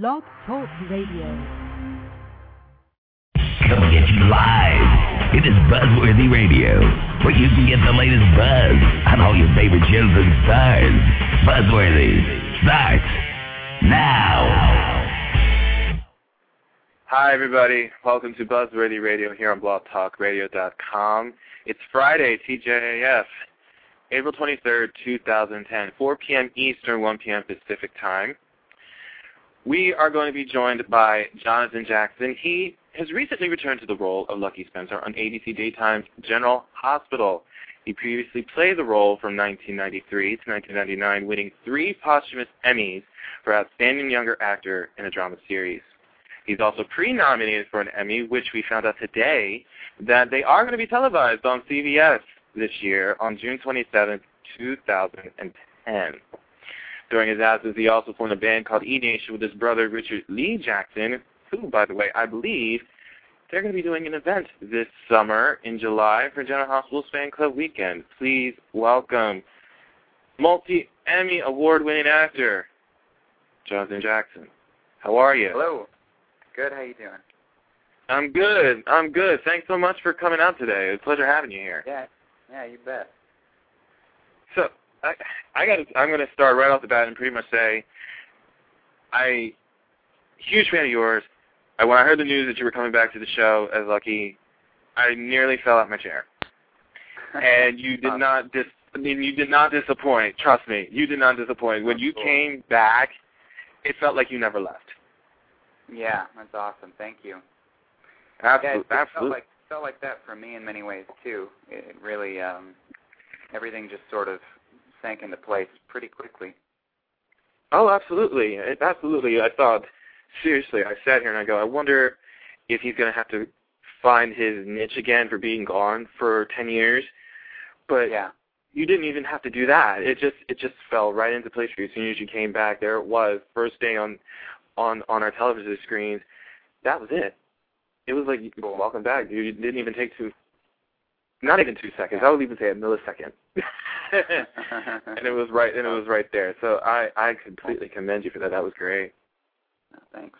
Blog Talk Radio. Coming at you live. It is Buzzworthy Radio, where you can get the latest buzz on all your favorite shows and stars. Buzzworthy starts now. Hi, everybody. Welcome to Buzzworthy Radio here on blogtalkradio.com. It's Friday, TJAF, April 23rd, 2010, 4 p.m. Eastern, 1 p.m. Pacific Time. We are going to be joined by Jonathan Jackson. He has recently returned to the role of Lucky Spencer on ABC Daytime's General Hospital. He previously played the role from 1993 to 1999, winning three posthumous Emmys for Outstanding Younger Actor in a Drama Series. He's also pre-nominated for an Emmy, which we found out today that they are going to be televised on CBS this year on June 27, 2010. During his absence, he also formed a band called E Nation with his brother Richard Lee Jackson, who, by the way, I believe they're going to be doing an event this summer in July for General Hospital's Fan Club Weekend. Please welcome multi-Emmy award-winning actor Jonathan Jackson. How are you? Hello. Good. How you doing? I'm good. I'm good. Thanks so much for coming out today. It's a pleasure having you here. Yeah. Yeah, you bet. So I I got I'm going to start right off the bat and pretty much say I huge fan of yours. I when I heard the news that you were coming back to the show as Lucky, I nearly fell out my chair. And you did not dis I mean you did not disappoint. Trust me, you did not disappoint. When you came back, it felt like you never left. Yeah, that's awesome. Thank you. Absolutely. Yeah, it, it absolutely. felt like felt like that for me in many ways too. It really um everything just sort of sank into place pretty quickly. Oh, absolutely, absolutely. I thought seriously. I sat here and I go, I wonder if he's going to have to find his niche again for being gone for ten years. But Yeah. you didn't even have to do that. It just it just fell right into place for you. As soon as you came back, there it was, first day on on on our television screens. That was it. It was like welcome back, dude. It didn't even take two, not even two seconds. I would even say a millisecond. and it was right and it was right there. So I I completely commend you for that. That was great. Thanks.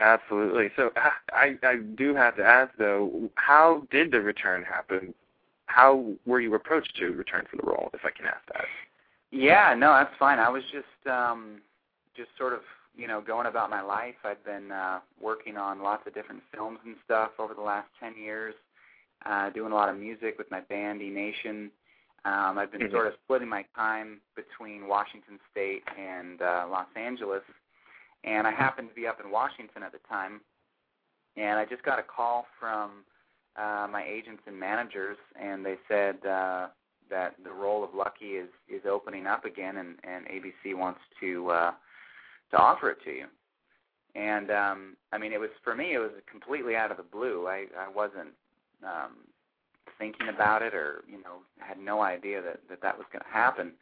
Absolutely. So I I do have to ask though, how did the return happen? How were you approached to return for the role, if I can ask that? Yeah, no, that's fine. I was just um just sort of, you know, going about my life. I've been uh working on lots of different films and stuff over the last 10 years. Uh doing a lot of music with my band E Nation. Um I've been Mhm. sort of splitting my time between Washington State and uh Los Angeles. And I happened to be up in Washington at the time. And I just got a call from uh my agents and managers and they said uh that the role of Lucky is is opening up again, and and ABC wants to uh, to offer it to you. And um, I mean, it was for me, it was completely out of the blue. I I wasn't um, thinking about it, or you know, had no idea that that, that was going to happen.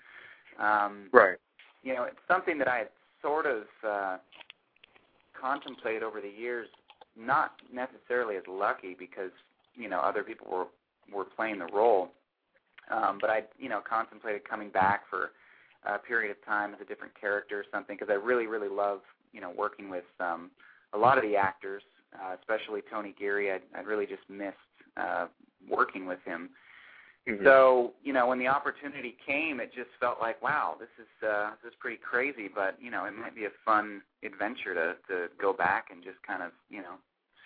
Um, Right. you know, it's something that I had sort of uh, contemplated over the years, not necessarily as lucky because you know other people were were playing the role, um, but I you know contemplated coming back for a period of time as a different character or something because I really really love you know working with um, a lot of the actors, uh, especially Tony Geary. I I really just missed uh, working with him. Mhm. So, you know, when the opportunity came, it just felt like, wow, this is uh, this is pretty crazy, but you know, it might be a fun adventure to to go back and just kind of, you know,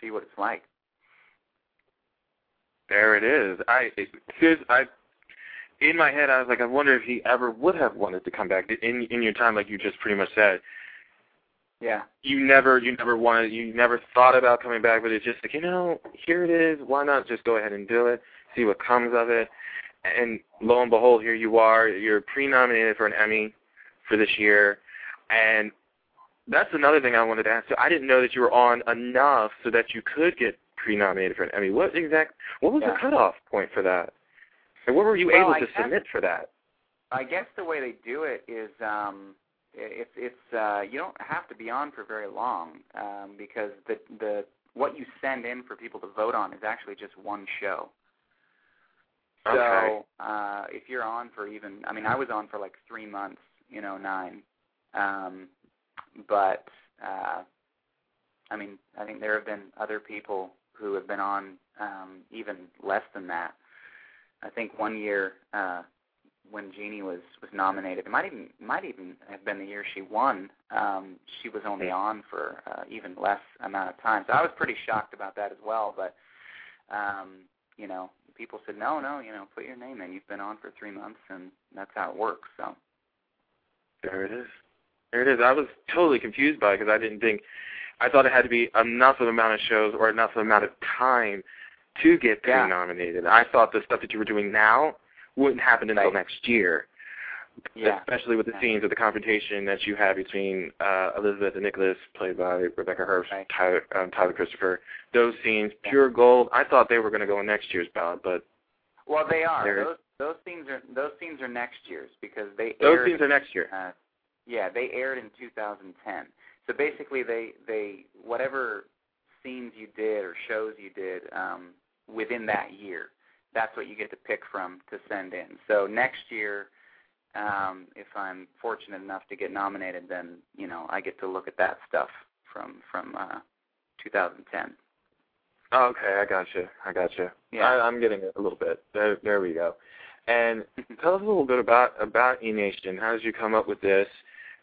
see what it's like. There it is. I because I in my head I was like, I wonder if he ever would have wanted to come back in in your time, like you just pretty much said. Yeah. You never you never wanted you never thought about coming back, but it's just like you know here it is. Why not just go ahead and do it, see what comes of it, and lo and behold, here you are. You're pre-nominated for an Emmy for this year, and that's another thing I wanted to ask. So I didn't know that you were on enough so that you could get pre-nominated for an Emmy. What exact? What was Yeah. the cutoff point for that? And what were you Well, able I to guess- submit for that? I guess the way they do it is um it's it's uh you don't have to be on for very long um because the the what you send in for people to vote on is actually just one show. Okay. So uh, if you're on for even, I mean, I was on for like three months in '09, um, but uh, I mean, I think there have been other people who have been on um, even less than that. I think one year uh, when Genie was was nominated, it might even might even have been the year she won. Um, she was only on for uh, even less amount of time, so I was pretty shocked about that as well. But um, you know, people said, no, no, you know, put your name in. You've been on for three months, and that's how it works. So there it is. There it is. I was totally confused by it because I didn't think. I thought it had to be enough of amount of shows or enough of amount of time to get yeah. nominated. I thought the stuff that you were doing now wouldn't happen until next year. Yeah. Especially with the yeah. scenes of the confrontation that you have between uh, Elizabeth and Nicholas, played by Rebecca Herbst, right. Tyler, um, Tyler Christopher. Those scenes, yeah. pure gold. I thought they were going to go in next year's ballot, but well, they are. Those those scenes are those scenes are next year's because they those aired, scenes are next year. Uh, yeah, they aired in 2010. So basically, they they whatever scenes you did or shows you did um, within that year, that's what you get to pick from to send in. So next year, um, if I'm fortunate enough to get nominated, then you know I get to look at that stuff from from uh, 2010. Oh, okay, I got you. I got you. Yeah. I, I'm getting it a little bit. There, there we go. And tell us a little bit about about E Nation. How did you come up with this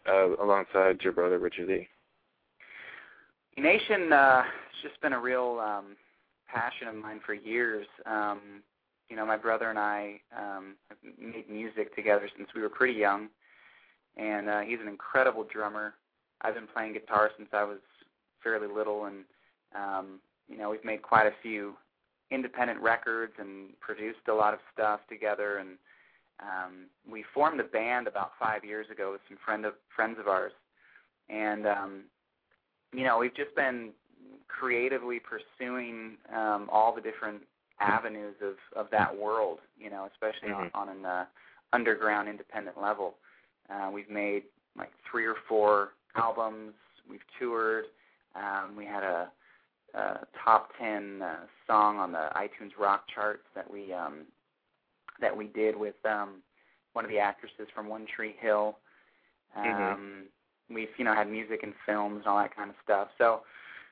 uh, alongside your brother Richard Lee? Nation, uh, it's just been a real um, passion of mine for years. Um, you know, my brother and I um, have made music together since we were pretty young, and uh, he's an incredible drummer. I've been playing guitar since I was fairly little, and um, you know, we've made quite a few independent records and produced a lot of stuff together. And um, we formed a band about five years ago with some friend of friends of ours, and um, you know, we've just been creatively pursuing um, all the different avenues of of that world. You know, especially Mhm. on, on an uh, underground independent level. Uh, we've made like three or four albums. We've toured. Um, we had a, a top ten uh, song on the iTunes Rock charts that we um, that we did with um, one of the actresses from One Tree Hill. Um, Mhm. We've you know had music and films and all that kind of stuff. So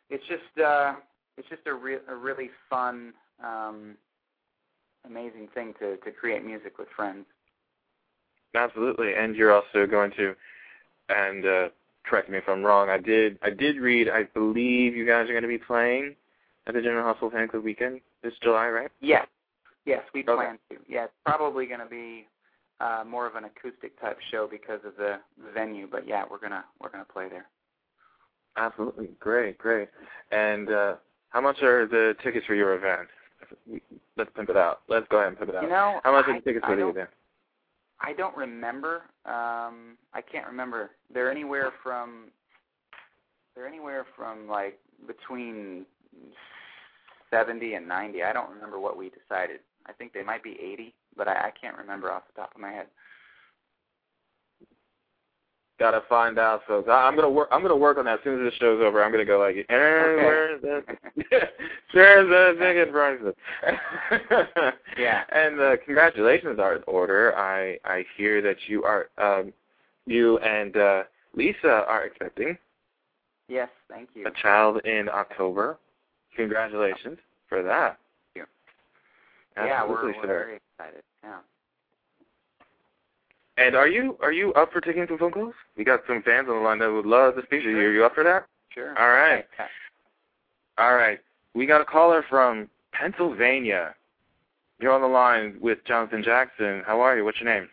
it's just uh, it's just a, re- a really fun, um, amazing thing to to create music with friends. Absolutely, and you're also going to, and uh, correct me if I'm wrong. I did I did read. I believe you guys are going to be playing at the General Hospital Fan Club weekend this July, right? Yes, yes, we Okay. plan to. Yeah, it's probably going to be uh, more of an acoustic type show because of the, the venue. But yeah, we're gonna we're gonna play there. Absolutely, great, great. And uh, how much are the tickets for your event? Let's pimp it out. Let's go ahead and pimp it out. You know, how much I, are the tickets I for the don't. I don't remember. Um, I can't remember. They're anywhere from they're anywhere from like between seventy and ninety. I don't remember what we decided. I think they might be eighty, but I, I can't remember off the top of my head. Gotta find out, folks. I, I'm gonna work. I'm gonna work on that as soon as this show's over. I'm gonna go like, where's the where's the ticket prices? Yeah. And uh, congratulations are in order. I I hear that you are um, you and uh, Lisa are expecting Yes, thank you. a child in October. Congratulations for that. Thank yeah, we're, Absolutely, we're sir. very excited. Yeah. And are you are you up for taking some phone calls? We got some fans on the line that would love to speak to you. Are you up for that? Sure. All right. Okay. All right. We got a caller from Pennsylvania. You're on the line with Jonathan Jackson. How are you? What's your name?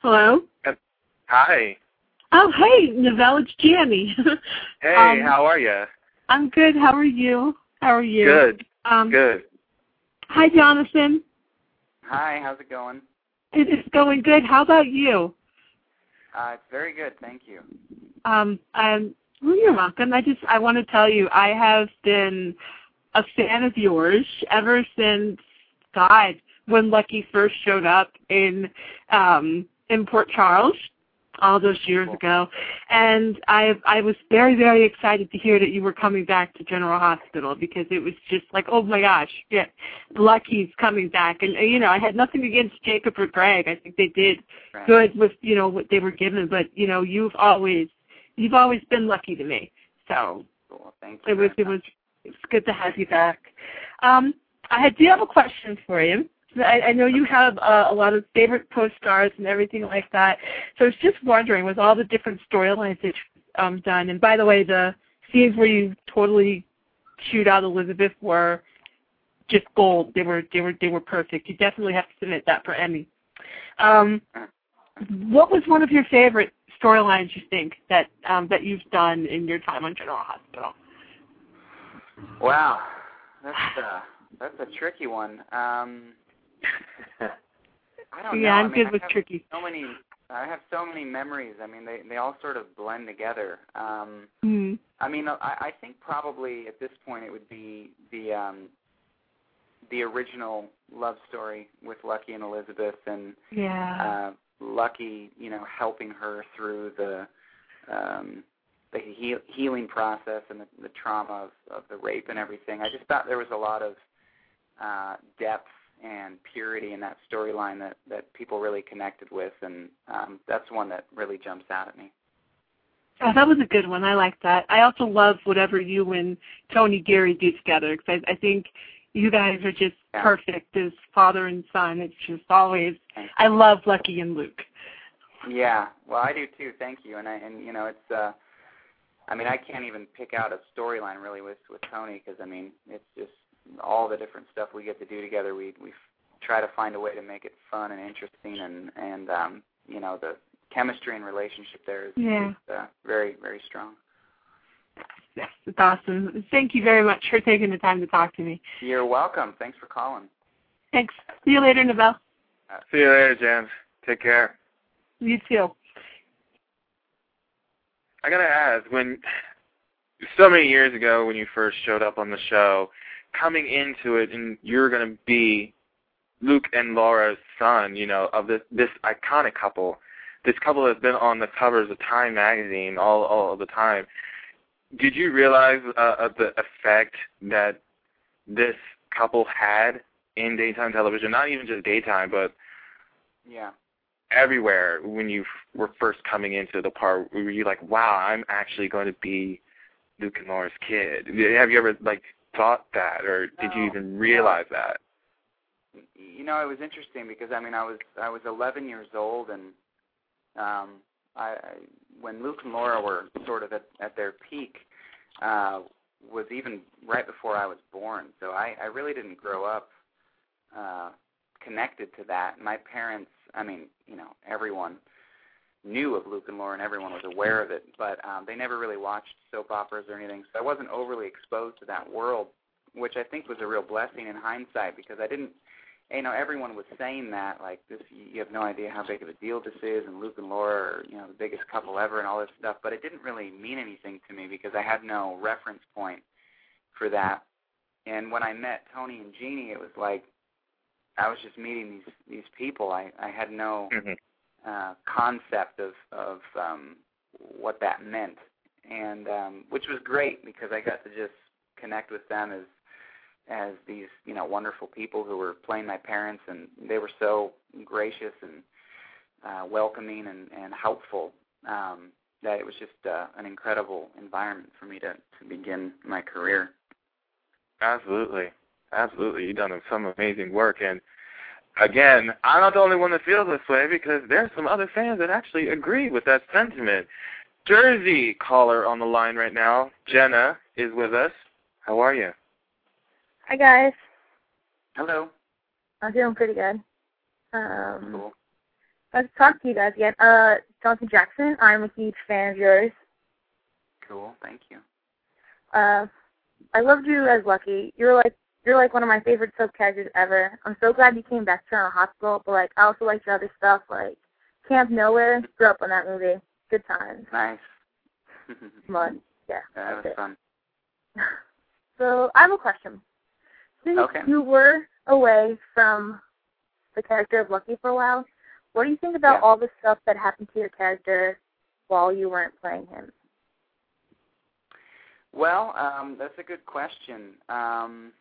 Hello. Hi. Oh, hey, Novelle, it's Jamie. Hey, Um, how are you? I'm good. How are you? How are you? Good. Um, Good. Hi, Jonathan. Hi, how's it going? It is going good. How about you? Uh, it's very good, thank you. Um, I'm. Well, you're welcome. I just I want to tell you I have been a fan of yours ever since God when Lucky first showed up in um in Port Charles all those years ago, and I I was very very excited to hear that you were coming back to General Hospital because it was just like oh my gosh yeah Lucky's coming back and uh, you know I had nothing against Jacob or Greg I think they did Right. good with you know what they were given but you know you've always you've always been lucky to me. So cool. Thank you. It was it was it's good to have you back. Um, I do have a question for you. I, I know you have uh, a lot of favorite co-stars and everything like that. So I was just wondering, with all the different storylines that you've um, done, and by the way, the scenes where you totally shoot out Elizabeth were just gold. They were they were they were perfect. You definitely have to submit that for Emmy. Um, what was one of your favorite storylines you think that um, that you've done in your time on General Hospital? Wow, that's uh, that's a tricky one. Um, I don't yeah, know. I'm I mean, good I with tricky. So many. I have so many memories. I mean, they they all sort of blend together. Um, mm. I mean, I, I think probably at this point it would be the um, the original love story with Lucky and Elizabeth, and yeah. uh, Lucky, you know, helping her through the um, the heal, healing process and the, the trauma of, of the rape and everything. I just thought there was a lot of uh, depth and purity in that storyline that that people really connected with, and um, that's one that really jumps out at me. Oh, that was a good one. I like that. I also love whatever you and Tony Geary do together because I, I think you guys are just Yeah. perfect as father and son. It's just always. I love Lucky and Luke. Yeah, well, I do too. Thank you. And I and you know, it's uh I mean, I can't even pick out a storyline really with with Tony because I mean, it's just all the different stuff we get to do together. We we try to find a way to make it fun and interesting and and um, you know, the chemistry and relationship there is, Yeah. is uh, very very strong. Yes, it's awesome. Thank you very much for taking the time to talk to me. You're welcome. Thanks for calling. Thanks. See you later, Nabel. See you later, Jan. Take care. You too. I gotta ask, when so many years ago when you first showed up on the show, coming into it and you're gonna be Luke and Laura's son, you know, of this this iconic couple. This couple has been on the covers of Time magazine all all the time. Did you realize uh, of the effect that this couple had in daytime television? Not even just daytime, but Yeah. everywhere when you f- were first coming into the part were you like wow i'm actually going to be luke and laura's kid have you ever like thought that or did you even realize that you know, it was interesting because I mean, I was I was 11 years old, and um, I, I when Luke and Laura were sort of at, at their peak, uh, was even right before I was born. So I, I really didn't grow up uh, connected to that. My parents, I mean, you know, everyone knew of Luke and Laura, and everyone was aware of it, but um, they never really watched soap operas or anything. So I wasn't overly exposed to that world, which I think was a real blessing in hindsight because I didn't you know, everyone was saying that, like this, you have no idea how big of a deal this is, and Luke and Laura are, you know, the biggest couple ever, and all this stuff. But it didn't really mean anything to me because I had no reference point for that. And when I met Tony and Genie, it was like I was just meeting these these people. I I had no mm-hmm. Uh, concept of of um, what that meant, and um, which was great because I got to just connect with them as as these you know wonderful people who were playing my parents, and they were so gracious and uh, welcoming and, and helpful um, that it was just uh, an incredible environment for me to to begin my career. absolutely. Absolutely. You've done some amazing work and again i'm not the only one that feels this way because there's some other fans that actually agree with that sentiment jersey caller on the line right now jenna is with us how are you Hi guys, Hello. I'm doing pretty good. Um, Cool. Like to talk to you guys again. Uh, Jonathan Jackson, I'm a huge fan of yours. Cool. Thank you. Uh, I loved you as Lucky. You're like you're like one of my favorite soap characters ever. I'm so glad you came back to General Hospital, but like I also liked your other stuff like Camp Nowhere. Grew up on that movie. Good times. Nice. But yeah, that was it. fun. So I have a question. Since Okay. you were away from the character of Lucky for a while, what do you think about Yeah. all the stuff that happened to your character while you weren't playing him? Well, um, that's a good question. Um,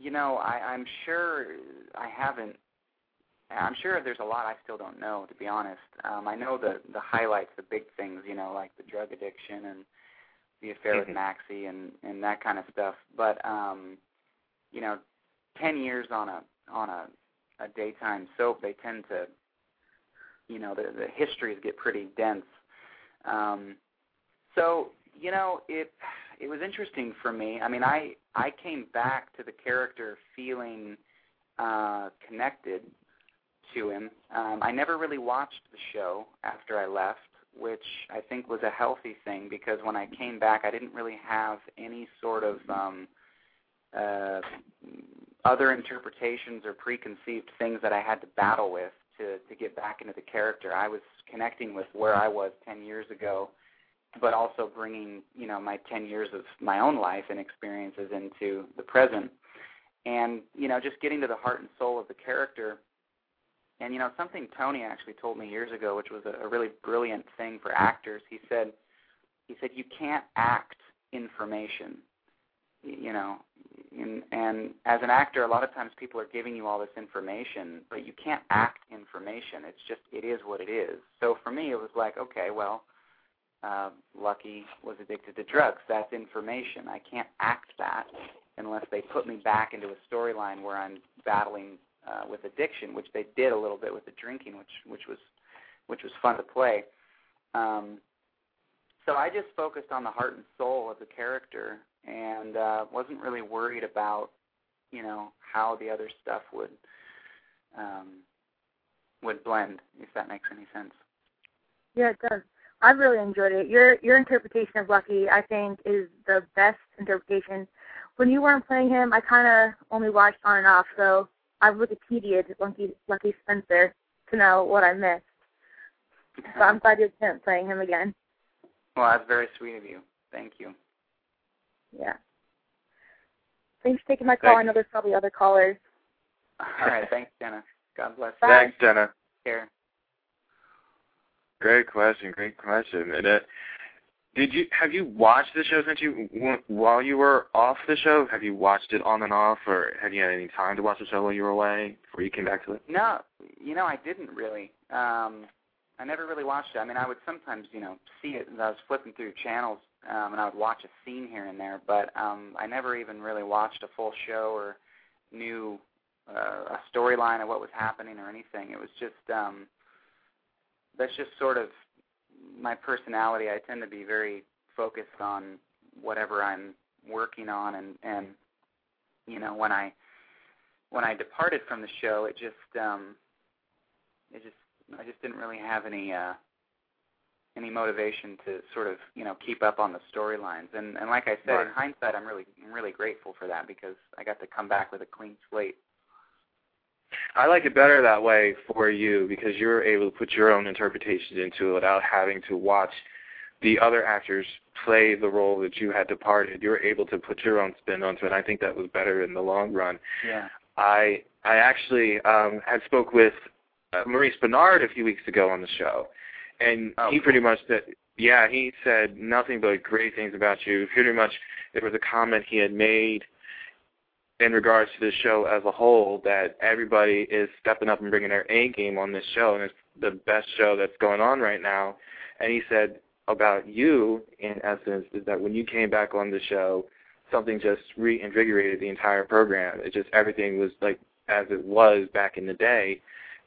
you know, I, I'm sure I haven't I'm sure there's a lot I still don't know, to be honest. Um, I know the the highlights, the big things, you know, like the drug addiction and the affair Mhm. with Maxie and and that kind of stuff. But um, you know, ten years on a on a a daytime soap, they tend to, you know, the the histories get pretty dense. Um, so you know, it it was interesting for me. I mean, I I came back to the character feeling uh, connected to him. Um, I never really watched the show after I left, which I think was a healthy thing because when I came back, I didn't really have any sort of um, uh, other interpretations or preconceived things that I had to battle with to to get back into the character. I was connecting with where I was 10 years ago, but also bringing you know my 10 years of my own life and experiences into the present, and you know just getting to the heart and soul of the character. And you know something Tony actually told me years ago, which was a, a really brilliant thing for actors. He said, he said you can't act information. You know, and, and as an actor, a lot of times people are giving you all this information, but you can't act information. It's just it is what it is. So for me, it was like, okay, well, uh, Lucky was addicted to drugs. That's information. I can't act that unless they put me back into a storyline where I'm battling uh, with addiction, which they did a little bit with the drinking, which which was which was fun to play. Um, so I just focused on the heart and soul of the character, and uh, wasn't really worried about you know how the other stuff would um, would blend, if that makes any sense. Yeah, it does. I've really enjoyed it. Your your interpretation of Lucky, I think, is the best interpretation. When you weren't playing him, I kind of only watched on and off, so I've Wikipedia'd Lucky Lucky Spencer to know what I missed. So I'm glad you're playing him again. Well, that's very sweet of you. Thank you. Yeah. Thanks for taking my call. Thanks. I know there's probably other callers. All right, thanks, Jenna. God bless you. Thanks, Jenna. Take care. Great question. Great question. And uh, did you have you watched the show since you while you were off the show? Have you watched it on and off, or have you had any time to watch the show while you were away before you came back to it? No, you know, I didn't really. Um, I never really watched it. I mean, I would sometimes, you know, see it as I was flipping through channels, um, and I would watch a scene here and there. But um, I never even really watched a full show or knew uh, a storyline of what was happening or anything. It was just um, that's just sort of my personality. I tend to be very focused on whatever I'm working on, and and you know, when I when I departed from the show, it just um, it just I just didn't really have any uh, any motivation to sort of you know keep up on the storylines. And and like I said, Right. in hindsight, I'm really I'm really grateful for that because I got to come back with a clean slate. I like it better that way for you because you're able to put your own interpretation into it without having to watch the other actors play the role that you had departed. You're able to put your own spin onto it. and I think that was better in the long run. Yeah. I I actually um, had spoke with uh, Maurice Benard a few weeks ago on the show, and Oh, he pretty much said, yeah, he said nothing but great things about you. Pretty much, there was a comment he had made in regards to the show as a whole that everybody is stepping up and bringing their A game on this show, and it's the best show that's going on right now. And he said about you, in essence, is that when you came back on the show, something just reinvigorated the entire program. It just everything was like as it was back in the day,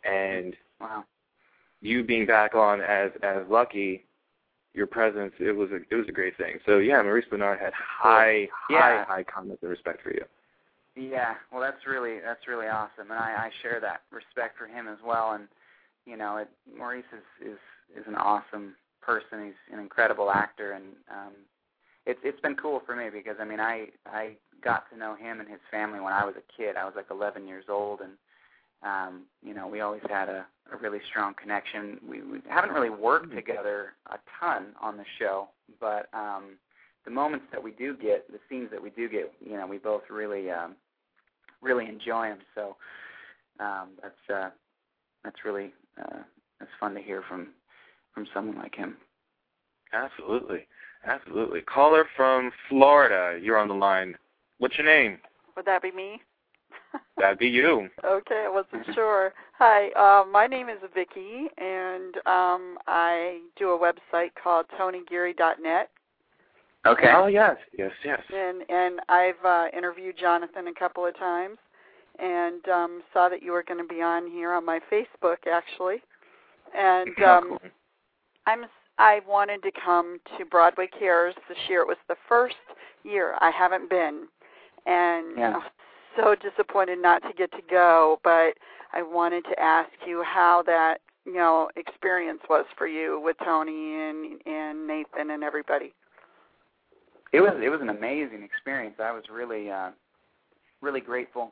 and Wow. you being back on as as Lucky, your presence it was a it was a great thing. So yeah, Maurice Benard had high Yeah. high high comments and respect for you. Yeah, well, that's really that's really awesome, and I, I share that respect for him as well. And you know, it, Maurice is is is an awesome person. He's an incredible actor, and um, it's it's been cool for me because I mean, I I got to know him and his family when I was a kid. I was like 11 years old, and um, you know, we always had a, a really strong connection. We, we haven't really worked together a ton on the show, but um, the moments that we do get, the scenes that we do get, you know, we both really um, really enjoy them. So um, that's uh, that's really uh, that's fun to hear from from someone like him. Absolutely, absolutely. Caller from Florida, you're on the line. What's your name? Would that be me? That'd be you. Okay, I wasn't sure. Hi, uh, my name is Vicky, and um, I do a website called TonyGeary.net. Okay. Oh yes, yes, yes. And and I've uh, interviewed Jonathan a couple of times, and um, saw that you were going to be on here on my Facebook actually, and Oh, um, cool. I'm I wanted to come to Broadway Cares this year. It was the first year I haven't been, and Yeah. So disappointed not to get to go. But I wanted to ask you how that you know experience was for you with Tony and and Nathan and everybody. It was it was an amazing experience. I was really uh, really grateful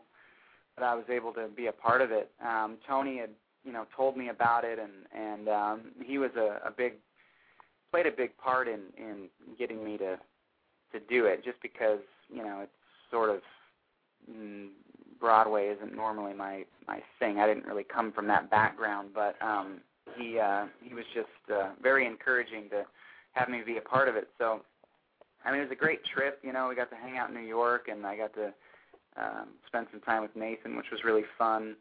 that I was able to be a part of it. Um, Tony had you know told me about it, and and um, he was a, a big played a big part in in getting me to to do it. Just because you know it's sort of mm, Broadway isn't normally my my thing. I didn't really come from that background, but um, he uh, he was just uh, very encouraging to have me be a part of it. So I mean, it was a great trip. You know, we got to hang out in New York, and I got to um, spend some time with Nathan, which was really fun.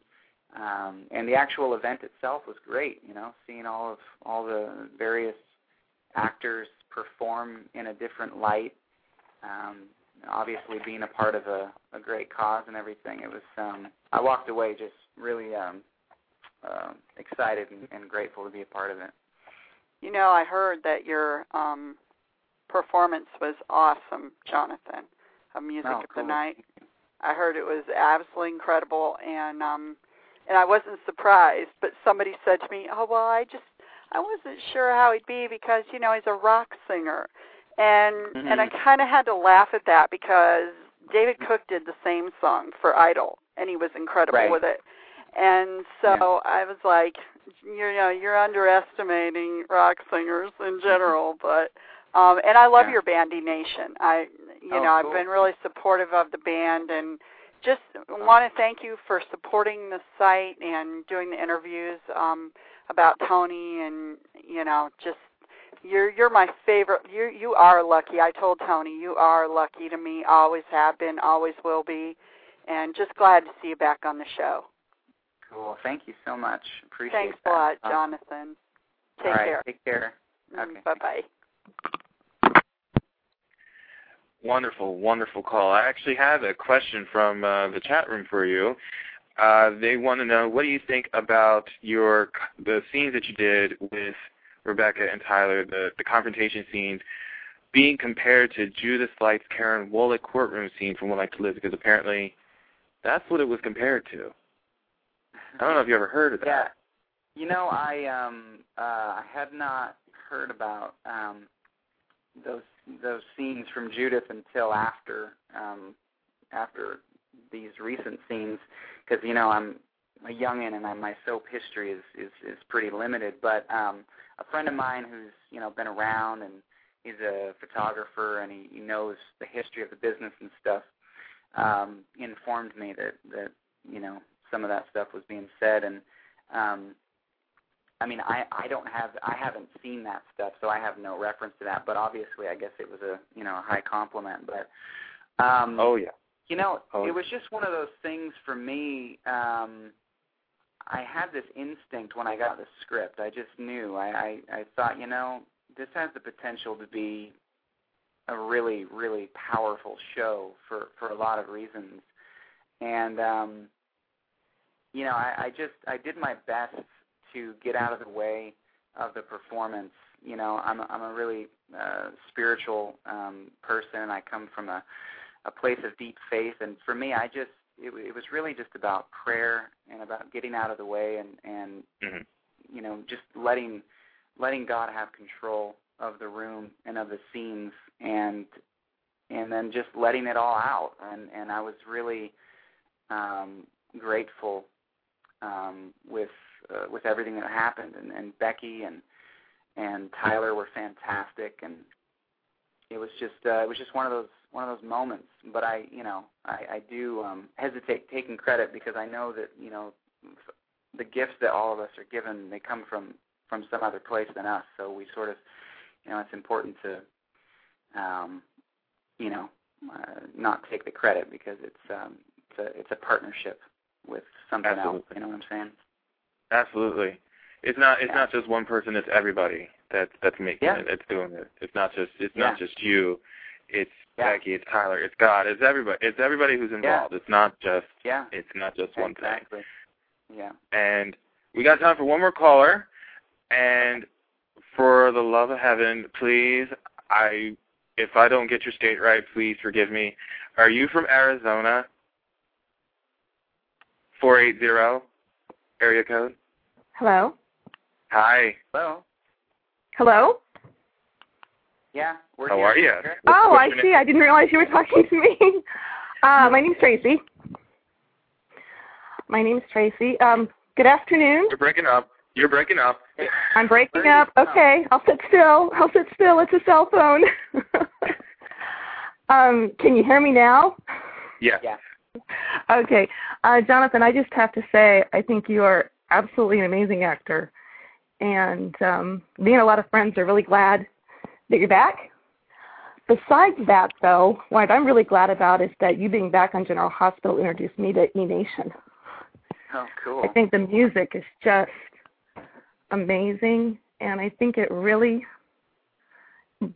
Um, and the actual event itself was great. You know, seeing all of all the various actors perform in a different light. Um, obviously, being a part of a, a great cause and everything, it was. Um, I walked away just really um, uh, excited and, and grateful to be a part of it. You know, I heard that your um performance was awesome, Jonathan, of Music Oh, of cool. the Night. I heard it was absolutely incredible and um and I wasn't surprised, but somebody said to me, "Oh, well, I just I wasn't sure how he'd be because, you know, he's a rock singer." And and I Mhm. kind of had to laugh at that because David Cook did the same song for Idol and he was incredible Right. with it. And so I was like, you know, you're underestimating rock singers in general, but um and I love Yeah. your band ENation. I you Oh, know, I've cool. been really supportive of the band and just want to thank you for supporting the site and doing the interviews um about Tony and you know, just you're you're my favorite. You you are lucky. I told Tony you are lucky to me. Always have been, always will be, and just glad to see you back on the show. Cool. Thank you so much. Appreciate it. Thanks that. a lot, Um, Jonathan. Take right, care. Take care. Okay. Bye bye. Wonderful, wonderful call. I actually have a question from uh, the chat room for you. Uh, they want to know what do you think about your the scenes that you did with Rebecca and Tyler, the the confrontation scenes, being compared to Judith Light's Karen Wolek courtroom scene from One Life to Live, because apparently that's what it was compared to. I don't know if you ever heard of that. You know, I um uh had not heard about um those those scenes from Judith until after um after these recent scenes because you know I'm a youngin and I, my soap history is is is pretty limited but um a friend of mine who's you know been around and he's a photographer and he, he knows the history of the business and stuff um informed me that that you know some of that stuff was being said and um I mean I I don't have I haven't seen that stuff so I have no reference to that but obviously I guess it was a you know a high compliment but um Oh yeah. you know, Oh. it was just one of those things for me. Um, I had this instinct when I got the script. I just knew. I, I, I thought, you know, this has the potential to be a really, really powerful show for for a lot of reasons. And um, you know, I, I just I did my best to get out of the way of the performance. You know, I'm a, I'm a really uh, spiritual um, person, I come from a a place of deep faith. And for me, I just it, it was really just about prayer and about getting out of the way and and Mhm. you know just letting letting God have control of the room and of the scenes and and then just letting it all out. And and I was really um, grateful um, with uh, with everything that happened. And, and Becky and and Tyler were fantastic and it was just uh, it was just one of those one of those moments. But I, you know, I, I do um, hesitate taking credit because I know that you know the gifts that all of us are given they come from from some other place than us. So we sort of, you know, it's important to, um, you know, uh, not take the credit because it's um, it's a it's a partnership with something Absolutely. else. You know what I'm saying? Absolutely. It's not it's Yeah. not just one person, it's everybody that's that's making Yeah. it. It's doing it. It's not just it's Yeah. not just you. It's. Becky, it's Tyler, it's God, it's everybody it's everybody who's involved. It's not just Yeah. it's not just one thing. exactly. Yeah. And we got time for one more caller. And for the love of heaven, please, I if I don't get your state right, please forgive me. Are you from Arizona? Four eight zero area code. Hello? Hi. Hello. Hello? Yeah. We're How here. are you? Oh, What's I see. name? I didn't realize you were talking to me. Uh, my name's Tracy. My name's Tracy. Um, good afternoon. You're breaking up. You're breaking up. I'm breaking Where are up. Okay, I'll sit still. I'll sit still. It's a cell phone. um, can you hear me now? Yeah. Yeah. Okay. Uh, Jonathan, I just have to say, I think you are absolutely an amazing actor. And um, me and a lot of friends are really glad that you're back. Besides that, though, what I'm really glad about is that you being back on General Hospital introduced me to E Nation. Oh, cool. I think the music is just amazing, and I think it really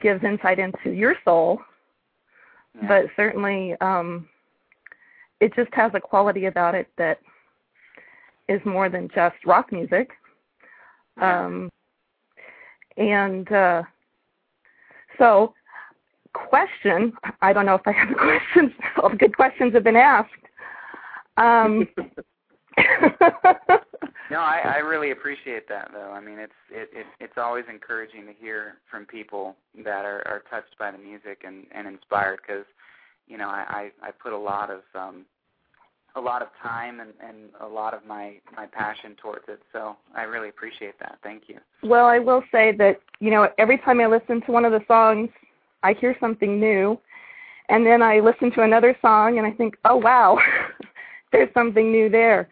gives insight into your soul, Yeah. but certainly um, it just has a quality about it that is more than just rock music. Um, and uh, so, question I don't know if I have questions. All the good questions have been asked. Um, No, I, I really appreciate that though. I mean, it's it, it it's always encouraging to hear from people that are are touched by the music and and inspired because you know I, I I put a lot of um a lot of time and and a lot of my my passion towards it. So I really appreciate that. Thank you. Well, I will say that, you know, every time I listen to one of the songs, I hear something new. And then I listen to another song and I think, oh, wow, there's something new there.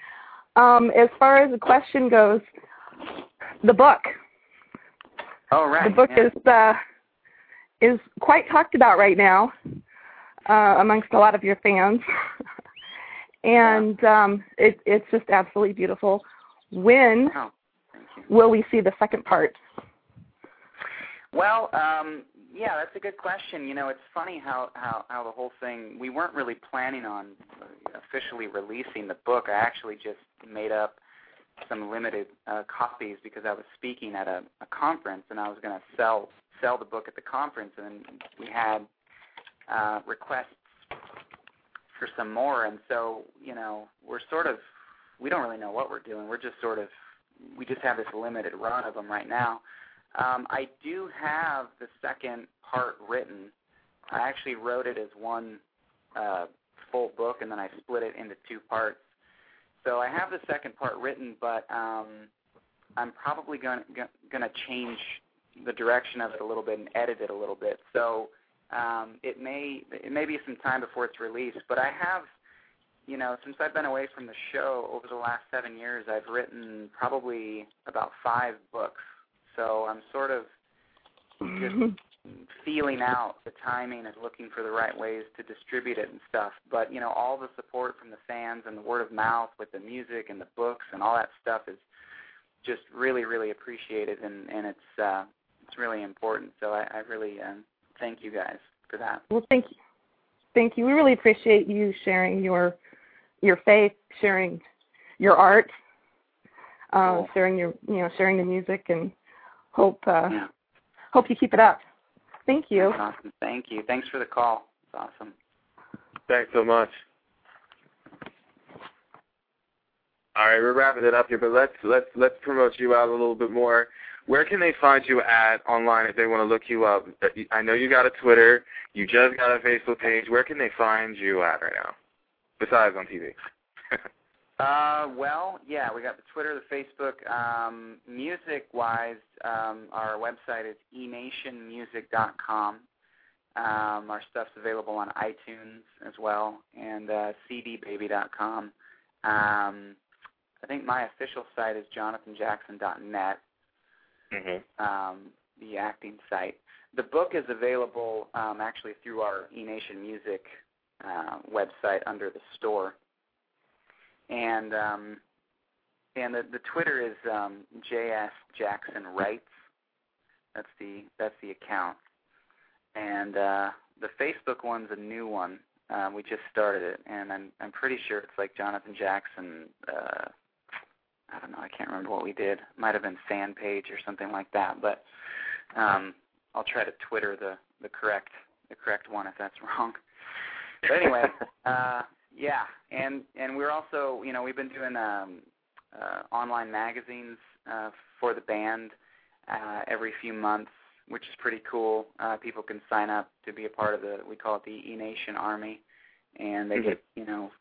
Um, as far as the question goes, the book. Oh right. The book yeah. is uh, is quite talked about right now uh, amongst a lot of your fans, and um, it, it's just absolutely beautiful. When you. will we see the second part? Well, um, yeah, that's a good question. You know, it's funny how how how the whole thing. We weren't really planning on officially releasing the book. I actually just made up some limited uh, copies because I was speaking at a, a conference and I was going to sell sell the book at the conference, and we had uh, requests for some more, and so you know we're sort of we don't really know what we're doing. We're just sort of we just have this limited run of them right now. Um, I do have the second part written. I actually wrote it as one uh, full book, and then I split it into two parts. So I have the second part written, but um, I'm probably going to change the direction of it a little bit and edit it a little bit. So um, it may it may be some time before it's released, but I have you know, since I've been away from the show over the last seven years, I've written probably about five books. So I'm sort of just feeling out the timing and looking for the right ways to distribute it and stuff. But you know, all the support from the fans and the word of mouth with the music and the books and all that stuff is just really, really appreciated, and and it's uh, it's really important. So I, I really um, thank you guys for that. Well, thank you. Thank you. We really appreciate you sharing your your faith, sharing your art, uh, Cool. sharing your you know sharing the music, and hope uh, Yeah. hope you keep it up. Thank you. That's awesome. Thank you. Thanks for the call. It's awesome. Thanks so much. All right, we're wrapping it up here, but let's let's let's promote you out a little bit more. Where can they find you at online if they want to look you up? I know you got a Twitter, you just got a Facebook page. Where can they find you at right now, besides on TV? Uh, well, yeah, we got the Twitter, the Facebook. Um, music-wise, um, our website is enationmusic.com. Um, our stuff's available on iTunes as well, and uh, cdbaby.com. Um, I think my official site is jonathanjackson.net, hmm um, the acting site. The book is available um, actually through our eNation Music uh, website under the store. and um, and the the Twitter is um, JS Jackson Writes. That's the that's the account, and uh, the Facebook one's a new one. Uh, we just started it, and I'm I'm pretty sure it's like Jonathan Jackson. Uh, I don't know. I can't remember what we did. Might have been fan page or something like that. But um, I'll try to Twitter the the correct the correct one if that's wrong. But anyway, uh, yeah, and and we're also you know we've been doing um, uh, online magazines uh, for the band uh, every few months, which is pretty cool. Uh, people can sign up to be a part of the we call it the E Nation Army, and they mm-hmm. get you know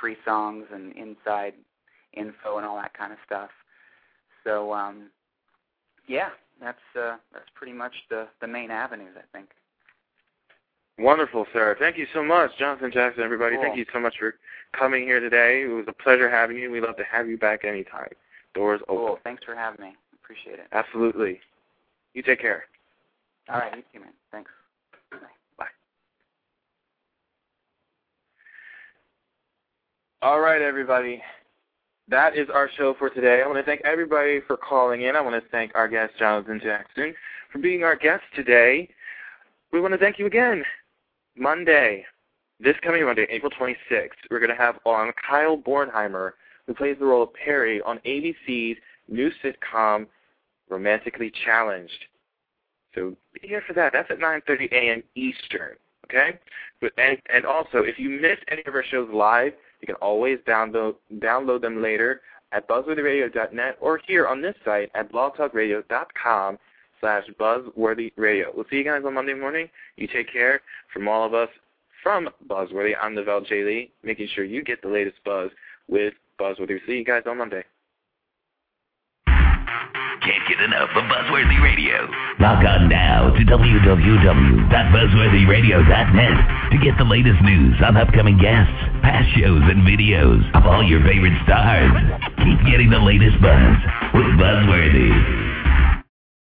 free songs and inside info and all that kind of stuff. So um, yeah, that's uh, that's pretty much the the main avenues, I think. Wonderful, sir. Thank you so much, Jonathan Jackson. Everybody, cool. thank you so much for coming here today. It was a pleasure having you. We'd love to have you back anytime. Doors cool. open. Thanks for having me. Appreciate it. Absolutely. You take care. All right, you too, man. Thanks. All right, everybody. That is our show for today. I want to thank everybody for calling in. I want to thank our guest, Jonathan Jackson, for being our guest today. We want to thank you again. Monday, this coming Monday, April 26th, we're going to have on Kyle Bornheimer, who plays the role of Perry on ABC's new sitcom, Romantically Challenged. So be here for that. That's at 9.30 a.m. Eastern, okay? But, and, and also, if you miss any of our shows live, you can always download, download them later at buzzworthyradio.net or here on this site at blogtalkradio.com slash buzzworthyradio. We'll see you guys on Monday morning. You take care. From all of us from Buzzworthy, I'm Neville J. Lee, making sure you get the latest buzz with Buzzworthy. See you guys on Monday. Can't get enough of Buzzworthy Radio. Log on now to www.buzzworthyradio.net to get the latest news on upcoming guests, past shows, and videos of all your favorite stars. Keep getting the latest buzz with Buzzworthy.